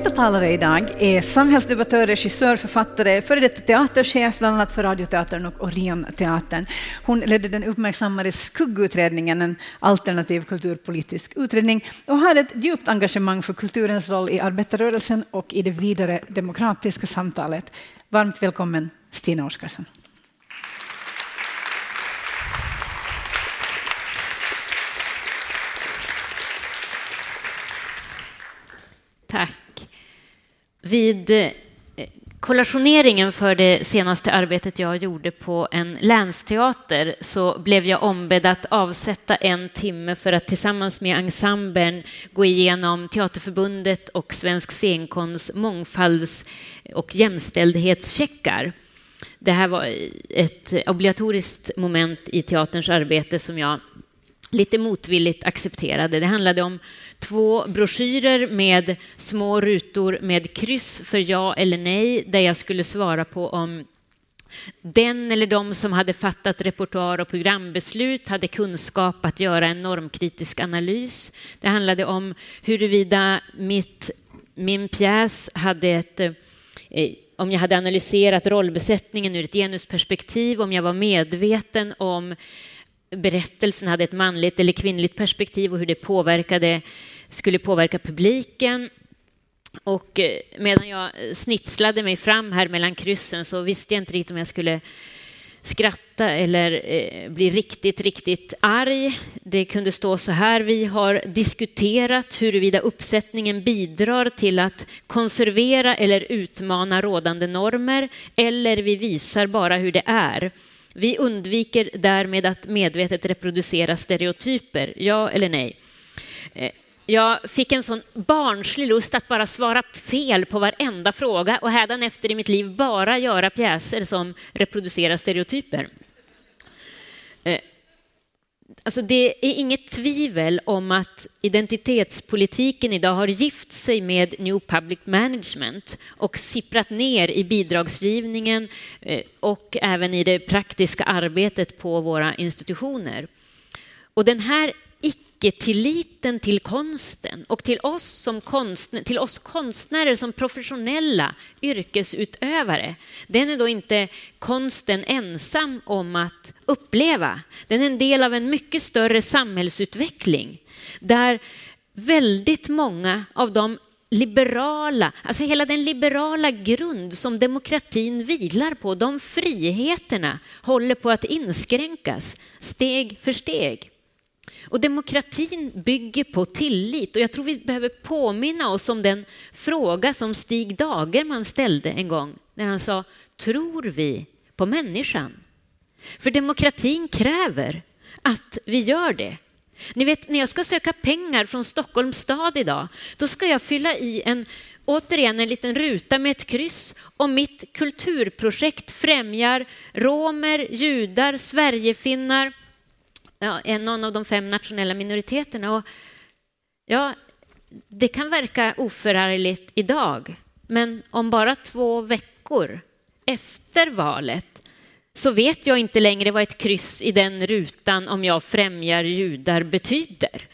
Nästa talare idag är samhällsdebattör, regissör, författare, före detta teaterchef bland annat för Radioteatern och Orienteatern. Hon ledde den uppmärksammade Skuggutredningen, en alternativ kulturpolitisk utredning och har ett djupt engagemang för kulturens roll i arbetarrörelsen och i det vidare demokratiska samtalet. Varmt välkommen Stina Oskarsson. Tack. Vid eh, kollationeringen för det senaste arbetet jag gjorde på en länsteater så blev jag ombedd att avsätta en timme för att tillsammans med ensemblen gå igenom Teaterförbundet och Svensk scenkonsts mångfalds och jämställdhetscheckar. Det här var ett obligatoriskt moment i teaterns arbete som jag lite motvilligt accepterade. Det handlade om två broschyrer med små rutor med kryss för ja eller nej där jag skulle svara på om den eller de som hade fattat repertoar och programbeslut hade kunskap att göra en normkritisk analys. Det handlade om huruvida mitt, min pjäs hade ett eh, om jag hade analyserat rollbesättningen ur ett genusperspektiv, om jag var medveten om berättelsen hade ett manligt eller kvinnligt perspektiv och hur det påverkade, skulle påverka publiken. Och eh, medan jag eh, snitslade mig fram här mellan kryssen så visste jag inte riktigt om jag skulle skratta eller eh, bli riktigt, riktigt arg. Det kunde stå så här. Vi har diskuterat huruvida uppsättningen bidrar till att konservera eller utmana rådande normer eller vi visar bara hur det är. Vi undviker därmed att medvetet reproducera stereotyper, ja eller nej. Jag fick en sån barnslig lust att bara svara fel på varenda fråga och hädanefter i mitt liv bara göra pjäser som reproducerar stereotyper. Eh, alltså det är inget tvivel om att identitetspolitiken idag har gift sig med New Public Management och sipprat ner i bidragsgivningen eh, och även i det praktiska arbetet på våra institutioner. Och den här icke-tilliten till konsten och till oss, som konstnär, till oss konstnärer som professionella yrkesutövare, den är då inte konsten ensam om att uppleva. Den är en del av en mycket större samhällsutveckling där väldigt många av de liberala, alltså hela den liberala grund som demokratin vilar på, de friheterna håller på att inskränkas steg för steg. Och demokratin bygger på tillit och jag tror vi behöver påminna oss om den fråga som Stig Dagerman ställde en gång när han sa tror vi på människan? För demokratin kräver att vi gör det. Ni vet, när jag ska söka pengar från Stockholms stad idag, då ska jag fylla i en återigen en liten ruta med ett kryss om mitt kulturprojekt främjar romer, judar, sverigefinnar, ja, någon av de fem nationella minoriteterna. Och, ja, det kan verka oförargligt idag, men om bara två veckor efter valet så vet jag inte längre vad ett kryss i den rutan om jag främjar judar betyder.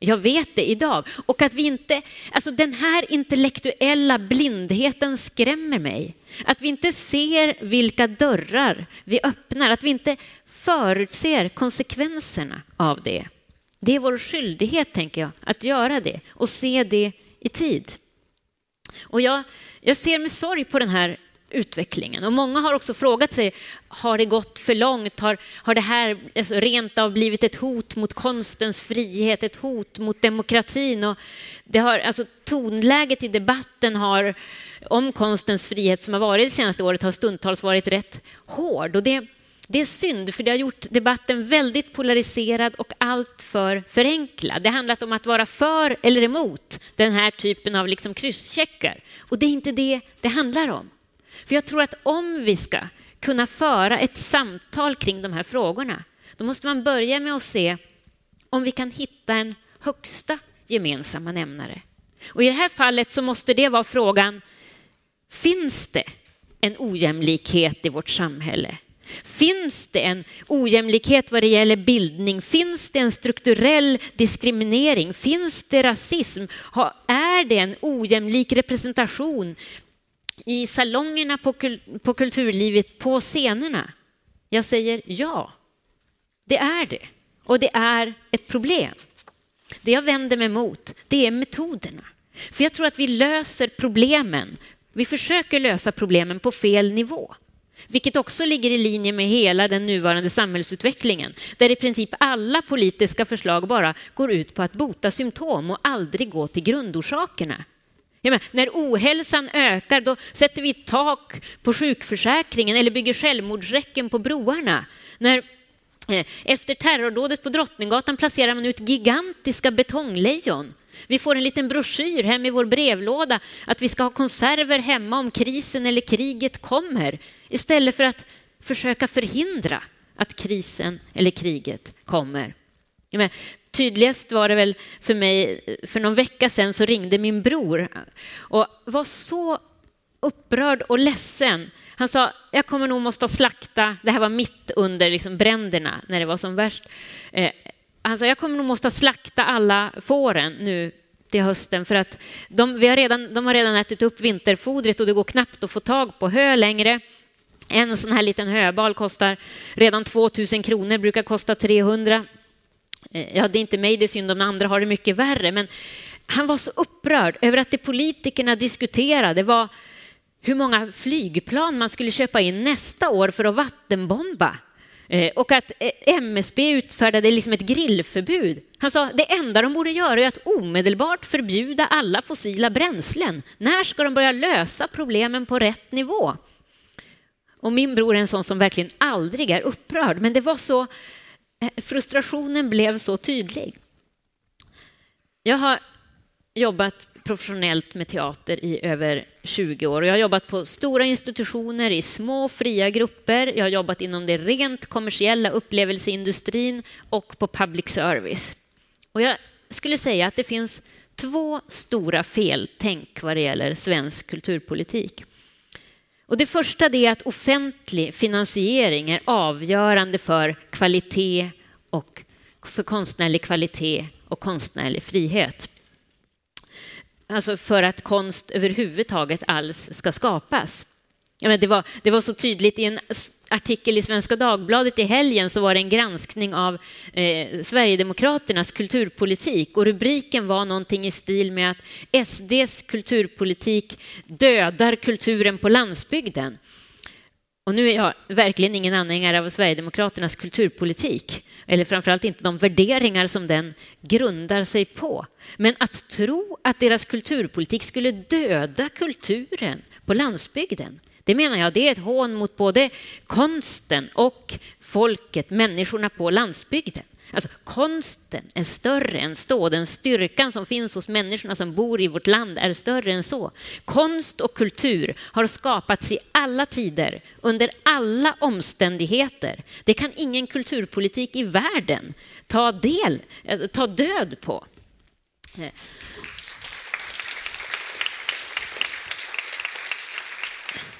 Jag vet det idag. Och att vi inte, alltså den här intellektuella blindheten skrämmer mig. Att vi inte ser vilka dörrar vi öppnar, att vi inte förutser konsekvenserna av det. Det är vår skyldighet, tänker jag, att göra det och se det i tid. Och jag, jag ser med sorg på den här utvecklingen. Och många har också frågat sig, har det gått för långt? Har, har det här alltså, rent av blivit ett hot mot konstens frihet, ett hot mot demokratin? Och det har, alltså, tonläget i debatten har, om konstens frihet som har varit det senaste året har stundtals varit rätt hård. Och det, det är synd, för det har gjort debatten väldigt polariserad och alltför förenklad. Det har handlat om att vara för eller emot den här typen av liksom krysscheckar. Och det är inte det det handlar om. För jag tror att om vi ska kunna föra ett samtal kring de här frågorna, då måste man börja med att se om vi kan hitta en högsta gemensamma nämnare. Och i det här fallet så måste det vara frågan, finns det en ojämlikhet i vårt samhälle? Finns det en ojämlikhet vad det gäller bildning? Finns det en strukturell diskriminering? Finns det rasism? Är det en ojämlik representation i salongerna på kulturlivet, på scenerna? Jag säger ja, det är det. Och det är ett problem. Det jag vänder mig mot, det är metoderna. För jag tror att vi löser problemen, vi försöker lösa problemen på fel nivå. Vilket också ligger i linje med hela den nuvarande samhällsutvecklingen, där i princip alla politiska förslag bara går ut på att bota symptom och aldrig gå till grundorsakerna. Menar, när ohälsan ökar, då sätter vi tak på sjukförsäkringen eller bygger självmordsräcken på broarna. När eh, efter terrordådet på Drottninggatan placerar man ut gigantiska betonglejon. Vi får en liten broschyr hem i vår brevlåda att vi ska ha konserver hemma om krisen eller kriget kommer istället för att försöka förhindra att krisen eller kriget kommer. Men, tydligast var det väl för mig, för någon vecka sedan så ringde min bror och var så upprörd och ledsen han sa, jag kommer nog måste slakta, det här var mitt under liksom bränderna när det var som värst. Eh, han sa, jag kommer nog måste slakta alla fåren nu till hösten för att de, vi har redan, de har redan ätit upp vinterfodret och det går knappt att få tag på hö längre. En sån här liten höbal kostar redan 2000 kronor, brukar kosta 300. Eh, ja, det är inte mig det är synd om, andra har det mycket värre, men han var så upprörd över att det politikerna diskuterade var hur många flygplan man skulle köpa in nästa år för att vattenbomba. Eh, och att eh, MSB utfärdade liksom ett grillförbud. Han sa det enda de borde göra är att omedelbart förbjuda alla fossila bränslen. När ska de börja lösa problemen på rätt nivå? Och min bror är en sån som verkligen aldrig är upprörd, men det var så, eh, frustrationen blev så tydlig. Jag har jobbat professionellt med teater i över 20 år. Jag har jobbat på stora institutioner, i små fria grupper. Jag har jobbat inom det rent kommersiella upplevelseindustrin och på public service. Och jag skulle säga att det finns två stora feltänk vad det gäller svensk kulturpolitik. Och det första är att offentlig finansiering är avgörande för kvalitet och för konstnärlig kvalitet och konstnärlig frihet. Alltså för att konst överhuvudtaget alls ska skapas. Ja, men det, var, det var så tydligt i en artikel i Svenska Dagbladet i helgen så var det en granskning av eh, Sverigedemokraternas kulturpolitik och rubriken var någonting i stil med att SDs kulturpolitik dödar kulturen på landsbygden. Och nu är jag verkligen ingen anhängare av Sverigedemokraternas kulturpolitik, eller framförallt inte de värderingar som den grundar sig på. Men att tro att deras kulturpolitik skulle döda kulturen på landsbygden, det menar jag, det är ett hån mot både konsten och folket, människorna på landsbygden. Alltså, konsten är större än så. Den styrkan som finns hos människorna som bor i vårt land är större än så. Konst och kultur har skapats i alla tider, under alla omständigheter. Det kan ingen kulturpolitik i världen ta, del, alltså, ta död på.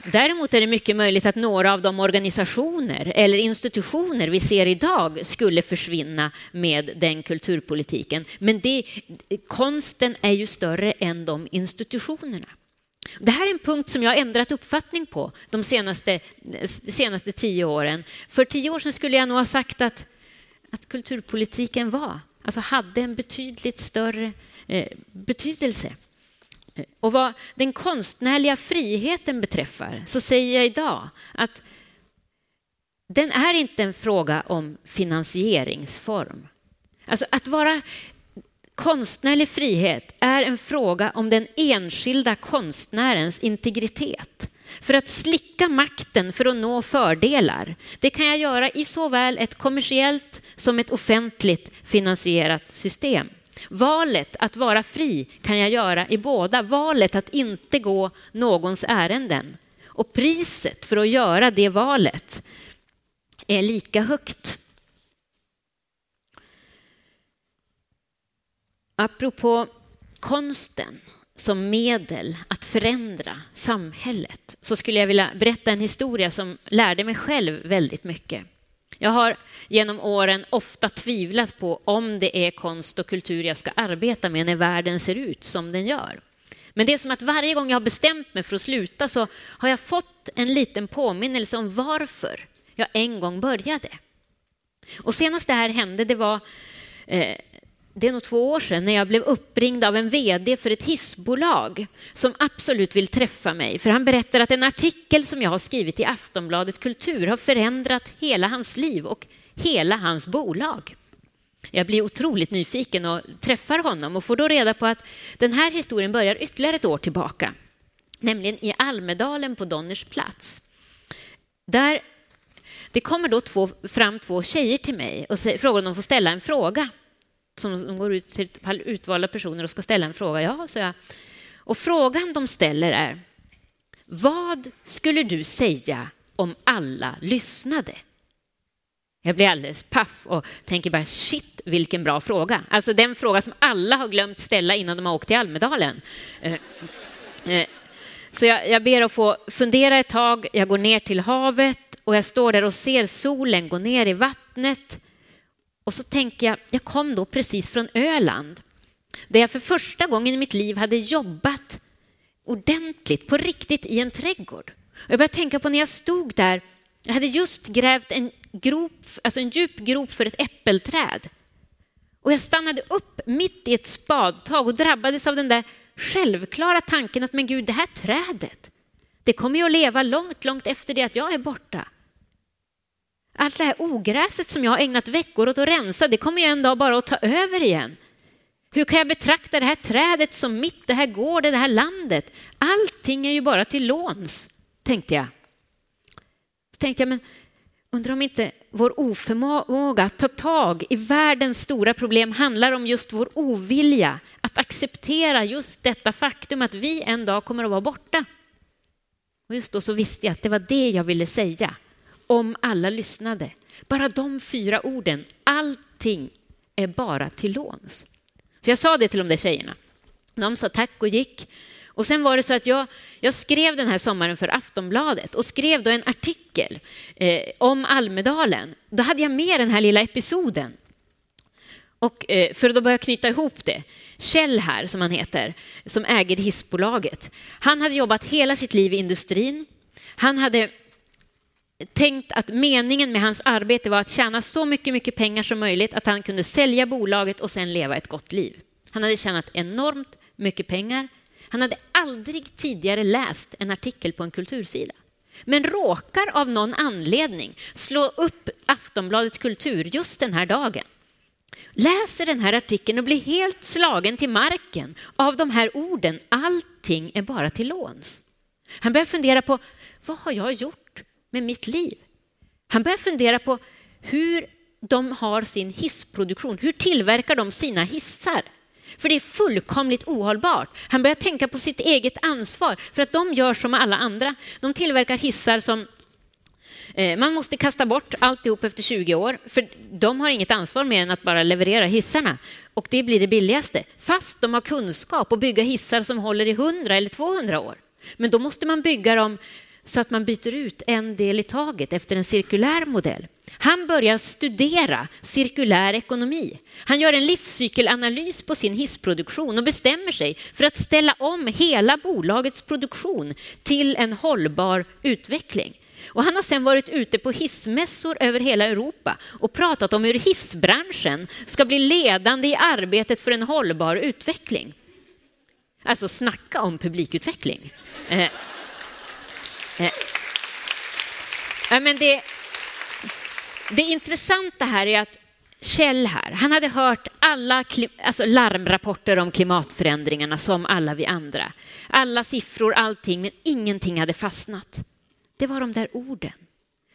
Däremot är det mycket möjligt att några av de organisationer eller institutioner vi ser idag skulle försvinna med den kulturpolitiken. Men det, konsten är ju större än de institutionerna. Det här är en punkt som jag har ändrat uppfattning på de senaste, senaste tio åren. För tio år sedan skulle jag nog ha sagt att, att kulturpolitiken var, alltså hade en betydligt större eh, betydelse. Och vad den konstnärliga friheten beträffar så säger jag idag att den är inte en fråga om finansieringsform. Alltså att vara konstnärlig frihet är en fråga om den enskilda konstnärens integritet. För att slicka makten för att nå fördelar, det kan jag göra i såväl ett kommersiellt som ett offentligt finansierat system. Valet att vara fri kan jag göra i båda. Valet att inte gå någons ärenden. Och priset för att göra det valet är lika högt. Apropå konsten som medel att förändra samhället så skulle jag vilja berätta en historia som lärde mig själv väldigt mycket. Jag har genom åren ofta tvivlat på om det är konst och kultur jag ska arbeta med när världen ser ut som den gör. Men det är som att varje gång jag har bestämt mig för att sluta så har jag fått en liten påminnelse om varför jag en gång började. Och senast det här hände, det var eh, det är nog två år sedan när jag blev uppringd av en vd för ett hissbolag som absolut vill träffa mig. För han berättar att en artikel som jag har skrivit i Aftonbladet Kultur har förändrat hela hans liv och hela hans bolag. Jag blir otroligt nyfiken och träffar honom och får då reda på att den här historien börjar ytterligare ett år tillbaka, nämligen i Almedalen på Donners plats. Där det kommer då två, fram två tjejer till mig och frågar om de får ställa en fråga som går ut till utvalda personer och ska ställa en fråga. Ja, så jag. Och frågan de ställer är Vad skulle du säga om alla lyssnade? Jag blir alldeles paff och tänker bara shit, vilken bra fråga. Alltså den fråga som alla har glömt ställa innan de har åkt till Almedalen. Eh, eh, så jag, jag ber att få fundera ett tag. Jag går ner till havet och jag står där och ser solen gå ner i vattnet och så tänker jag, jag kom då precis från Öland där jag för första gången i mitt liv hade jobbat ordentligt, på riktigt, i en trädgård. Och jag började tänka på när jag stod där, jag hade just grävt en, grop, alltså en djup grop för ett äppelträd. Och jag stannade upp mitt i ett spadtag och drabbades av den där självklara tanken att men gud, det här trädet, det kommer ju att leva långt, långt efter det att jag är borta. Allt det här ogräset som jag har ägnat veckor åt att rensa, det kommer jag en dag bara att ta över igen. Hur kan jag betrakta det här trädet som mitt, det här gården, det här landet? Allting är ju bara till låns, tänkte jag. Så tänkte jag, men undrar om inte vår oförmåga att ta tag i världens stora problem handlar om just vår ovilja att acceptera just detta faktum att vi en dag kommer att vara borta. Och just då så visste jag att det var det jag ville säga om alla lyssnade. Bara de fyra orden, allting är bara till låns. Så jag sa det till de där tjejerna. De sa tack och gick. Och sen var det så att jag, jag skrev den här sommaren för Aftonbladet och skrev då en artikel eh, om Almedalen. Då hade jag med den här lilla episoden. Och eh, för att då börja knyta ihop det. Kjell här, som han heter, som äger hissbolaget. Han hade jobbat hela sitt liv i industrin. Han hade tänkt att meningen med hans arbete var att tjäna så mycket, mycket pengar som möjligt att han kunde sälja bolaget och sen leva ett gott liv. Han hade tjänat enormt mycket pengar. Han hade aldrig tidigare läst en artikel på en kultursida men råkar av någon anledning slå upp Aftonbladets kultur just den här dagen. Läser den här artikeln och blir helt slagen till marken av de här orden. Allting är bara till låns. Han börjar fundera på vad har jag gjort med mitt liv. Han börjar fundera på hur de har sin hissproduktion. Hur tillverkar de sina hissar? För det är fullkomligt ohållbart. Han börjar tänka på sitt eget ansvar för att de gör som alla andra. De tillverkar hissar som eh, man måste kasta bort alltihop efter 20 år, för de har inget ansvar mer än att bara leverera hissarna. Och det blir det billigaste, fast de har kunskap att bygga hissar som håller i 100 eller 200 år. Men då måste man bygga dem så att man byter ut en del i taget efter en cirkulär modell. Han börjar studera cirkulär ekonomi. Han gör en livscykelanalys på sin hissproduktion och bestämmer sig för att ställa om hela bolagets produktion till en hållbar utveckling. Och han har sen varit ute på hissmässor över hela Europa och pratat om hur hissbranschen ska bli ledande i arbetet för en hållbar utveckling. Alltså snacka om publikutveckling. Eh, Eh. Ja, men det, det intressanta här är att Kjell här, han hade hört alla alltså larmrapporter om klimatförändringarna som alla vi andra. Alla siffror, allting, men ingenting hade fastnat. Det var de där orden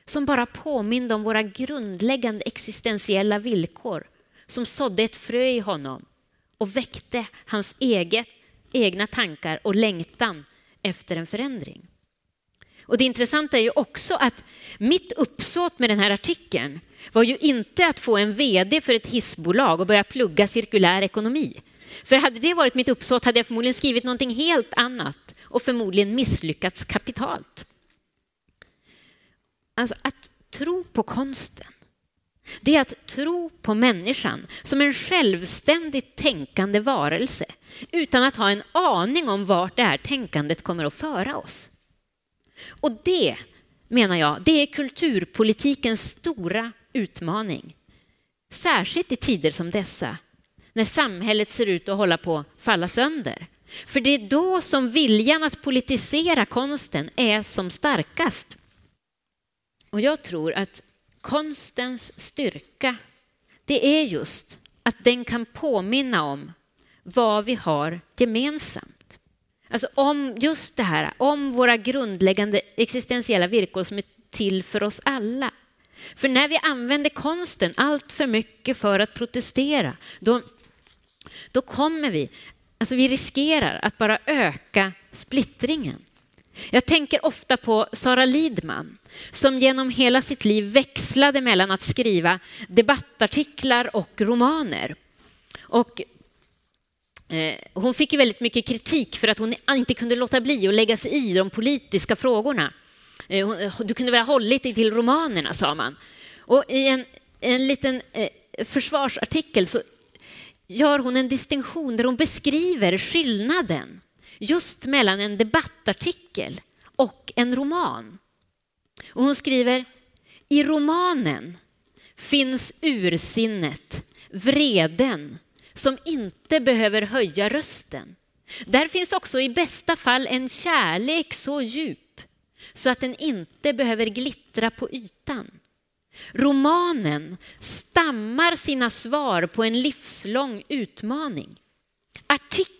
som bara påminde om våra grundläggande existentiella villkor som sådde ett frö i honom och väckte hans eget, egna tankar och längtan efter en förändring. Och det intressanta är ju också att mitt uppsåt med den här artikeln var ju inte att få en vd för ett hissbolag och börja plugga cirkulär ekonomi. För hade det varit mitt uppsåt hade jag förmodligen skrivit någonting helt annat och förmodligen misslyckats kapitalt. Alltså att tro på konsten, det är att tro på människan som en självständigt tänkande varelse utan att ha en aning om vart det här tänkandet kommer att föra oss. Och det, menar jag, det är kulturpolitikens stora utmaning. Särskilt i tider som dessa, när samhället ser ut att hålla på att falla sönder. För det är då som viljan att politisera konsten är som starkast. Och jag tror att konstens styrka, det är just att den kan påminna om vad vi har gemensamt. Alltså om just det här, om våra grundläggande existentiella villkor som är till för oss alla. För när vi använder konsten allt för mycket för att protestera, då, då kommer vi, alltså vi riskerar att bara öka splittringen. Jag tänker ofta på Sara Lidman som genom hela sitt liv växlade mellan att skriva debattartiklar och romaner. Och Eh, hon fick ju väldigt mycket kritik för att hon inte kunde låta bli att lägga sig i de politiska frågorna. Eh, eh, du kunde väl ha hållit dig till romanerna, sa man. Och i en, en liten försvarsartikel så gör hon en distinktion där hon beskriver skillnaden just mellan en debattartikel och en roman. Och hon skriver, i romanen finns ursinnet, vreden, som inte behöver höja rösten. Där finns också i bästa fall en kärlek så djup så att den inte behöver glittra på ytan. Romanen stammar sina svar på en livslång utmaning. Artikeln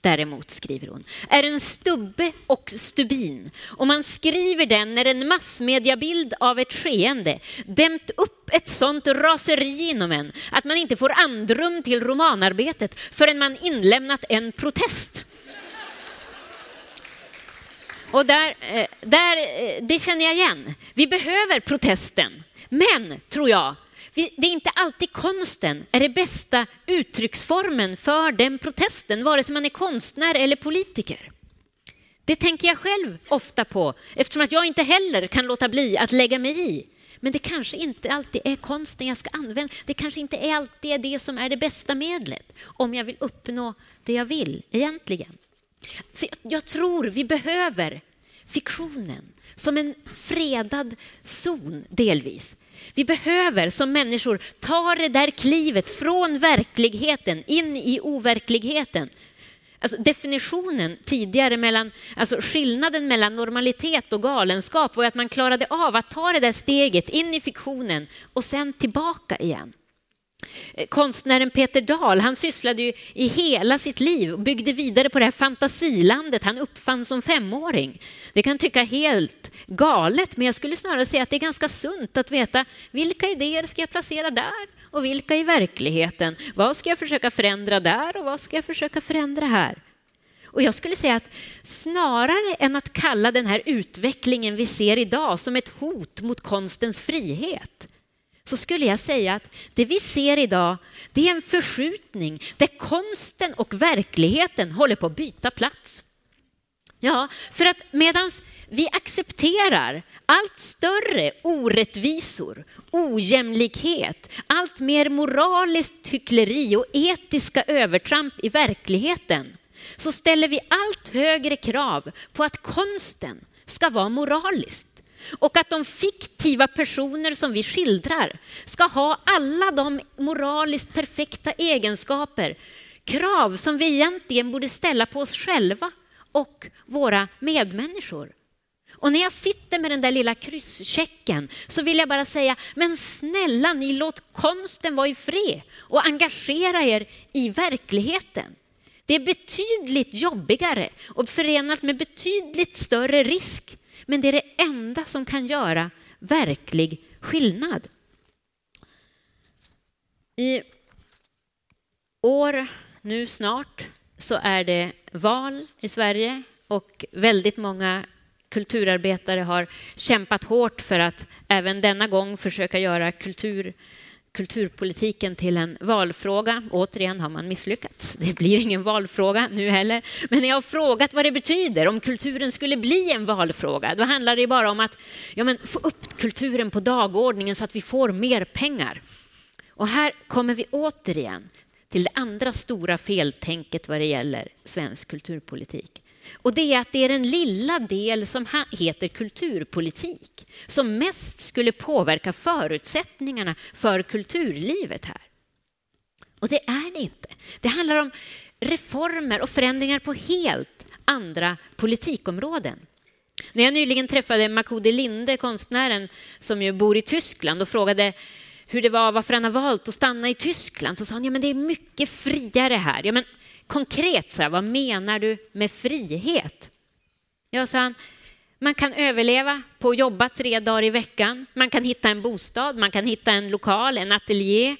däremot, skriver hon, är en stubbe och stubin och man skriver den när en massmediabild av ett skeende dämt upp ett sånt raseri inom en att man inte får andrum till romanarbetet förrän man inlämnat en protest. Och där, eh, där, eh, det känner jag igen. Vi behöver protesten. Men, tror jag, det är inte alltid konsten är den bästa uttrycksformen för den protesten, vare sig man är konstnär eller politiker. Det tänker jag själv ofta på, eftersom att jag inte heller kan låta bli att lägga mig i. Men det kanske inte alltid är konsten jag ska använda. Det kanske inte är alltid är det som är det bästa medlet om jag vill uppnå det jag vill egentligen. För jag tror vi behöver fiktionen som en fredad zon delvis. Vi behöver som människor ta det där klivet från verkligheten in i overkligheten. Alltså definitionen tidigare mellan, alltså skillnaden mellan normalitet och galenskap var att man klarade av att ta det där steget in i fiktionen och sen tillbaka igen. Eh, konstnären Peter Dahl, han sysslade ju i hela sitt liv och byggde vidare på det här fantasilandet han uppfann som femåring. Det kan tycka helt galet, men jag skulle snarare säga att det är ganska sunt att veta vilka idéer ska jag placera där och vilka i verkligheten? Vad ska jag försöka förändra där och vad ska jag försöka förändra här? Och jag skulle säga att snarare än att kalla den här utvecklingen vi ser idag som ett hot mot konstens frihet så skulle jag säga att det vi ser idag, det är en förskjutning där konsten och verkligheten håller på att byta plats. Ja, för att medan vi accepterar allt större orättvisor, ojämlikhet, allt mer moraliskt hyckleri och etiska övertramp i verkligheten så ställer vi allt högre krav på att konsten ska vara moralisk och att de fiktiva personer som vi skildrar ska ha alla de moraliskt perfekta egenskaper, krav som vi egentligen borde ställa på oss själva och våra medmänniskor. Och när jag sitter med den där lilla krysschecken så vill jag bara säga, men snälla ni låt konsten vara i fred och engagera er i verkligheten. Det är betydligt jobbigare och förenat med betydligt större risk men det är det enda som kan göra verklig skillnad. I år, nu snart, så är det val i Sverige och väldigt många kulturarbetare har kämpat hårt för att även denna gång försöka göra kultur kulturpolitiken till en valfråga. Återigen har man misslyckats. Det blir ingen valfråga nu heller. Men när jag har frågat vad det betyder om kulturen skulle bli en valfråga, då handlar det bara om att ja, men få upp kulturen på dagordningen så att vi får mer pengar. Och här kommer vi återigen till det andra stora feltänket vad det gäller svensk kulturpolitik. Och det är att det är den lilla del som heter kulturpolitik som mest skulle påverka förutsättningarna för kulturlivet här. Och det är det inte. Det handlar om reformer och förändringar på helt andra politikområden. När jag nyligen träffade Makode Linde, konstnären som ju bor i Tyskland och frågade hur det var, varför han har valt att stanna i Tyskland, så sa han ja, men det är mycket friare här. Ja, men konkret, så här, vad menar du med frihet? Jag sa han, man kan överleva på att jobba tre dagar i veckan. Man kan hitta en bostad, man kan hitta en lokal, en ateljé.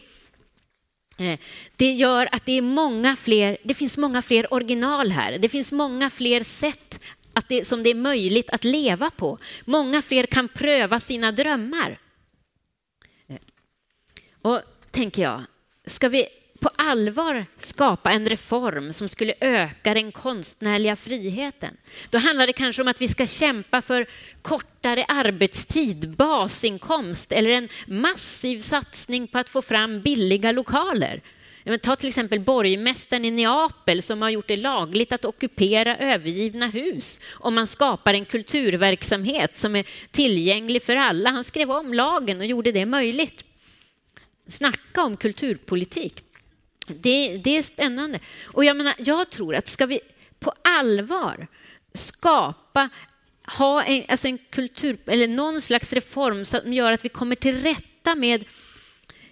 Eh, det gör att det, är många fler, det finns många fler original här. Det finns många fler sätt att det, som det är möjligt att leva på. Många fler kan pröva sina drömmar. Eh, och tänker jag, ska vi på allvar skapa en reform som skulle öka den konstnärliga friheten, då handlar det kanske om att vi ska kämpa för kortare arbetstid, basinkomst eller en massiv satsning på att få fram billiga lokaler. Ta till exempel borgmästaren i Neapel som har gjort det lagligt att ockupera övergivna hus om man skapar en kulturverksamhet som är tillgänglig för alla. Han skrev om lagen och gjorde det möjligt. Snacka om kulturpolitik. Det, det, är spännande. Och jag, menar, jag tror att ska vi på allvar skapa ha en, alltså en kultur eller någon slags reform som gör att vi kommer till rätta med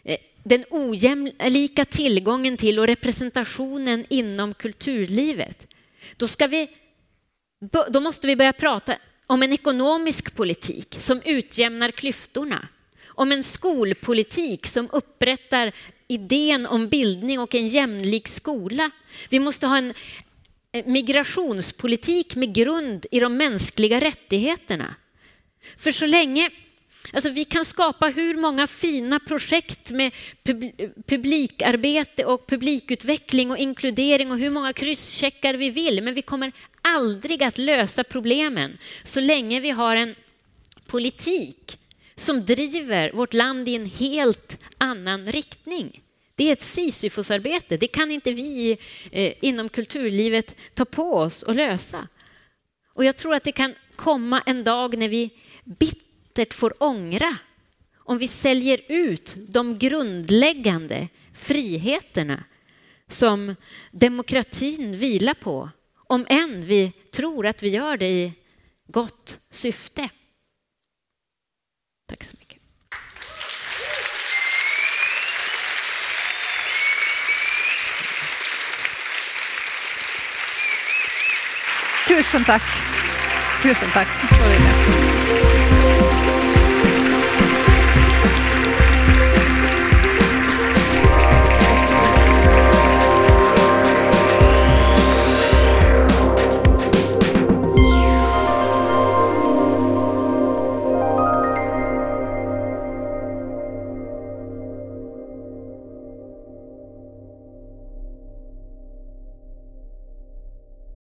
eh, den ojämlika tillgången till och representationen inom kulturlivet. Då, ska vi, då måste vi börja prata om en ekonomisk politik som utjämnar klyftorna, om en skolpolitik som upprättar idén om bildning och en jämlik skola. Vi måste ha en eh, migrationspolitik med grund i de mänskliga rättigheterna. För så länge Alltså vi kan skapa hur många fina projekt med publikarbete och publikutveckling och inkludering och hur många krysscheckar vi vill, men vi kommer aldrig att lösa problemen så länge vi har en politik som driver vårt land i en helt annan riktning. Det är ett Sisyfosarbete. Det kan inte vi eh, inom kulturlivet ta på oss och lösa. Och jag tror att det kan komma en dag när vi bittert får ångra om vi säljer ut de grundläggande friheterna som demokratin vilar på, om än vi tror att vi gör det i gott syfte. Tack så mycket. Tusen tack. Tusen tack.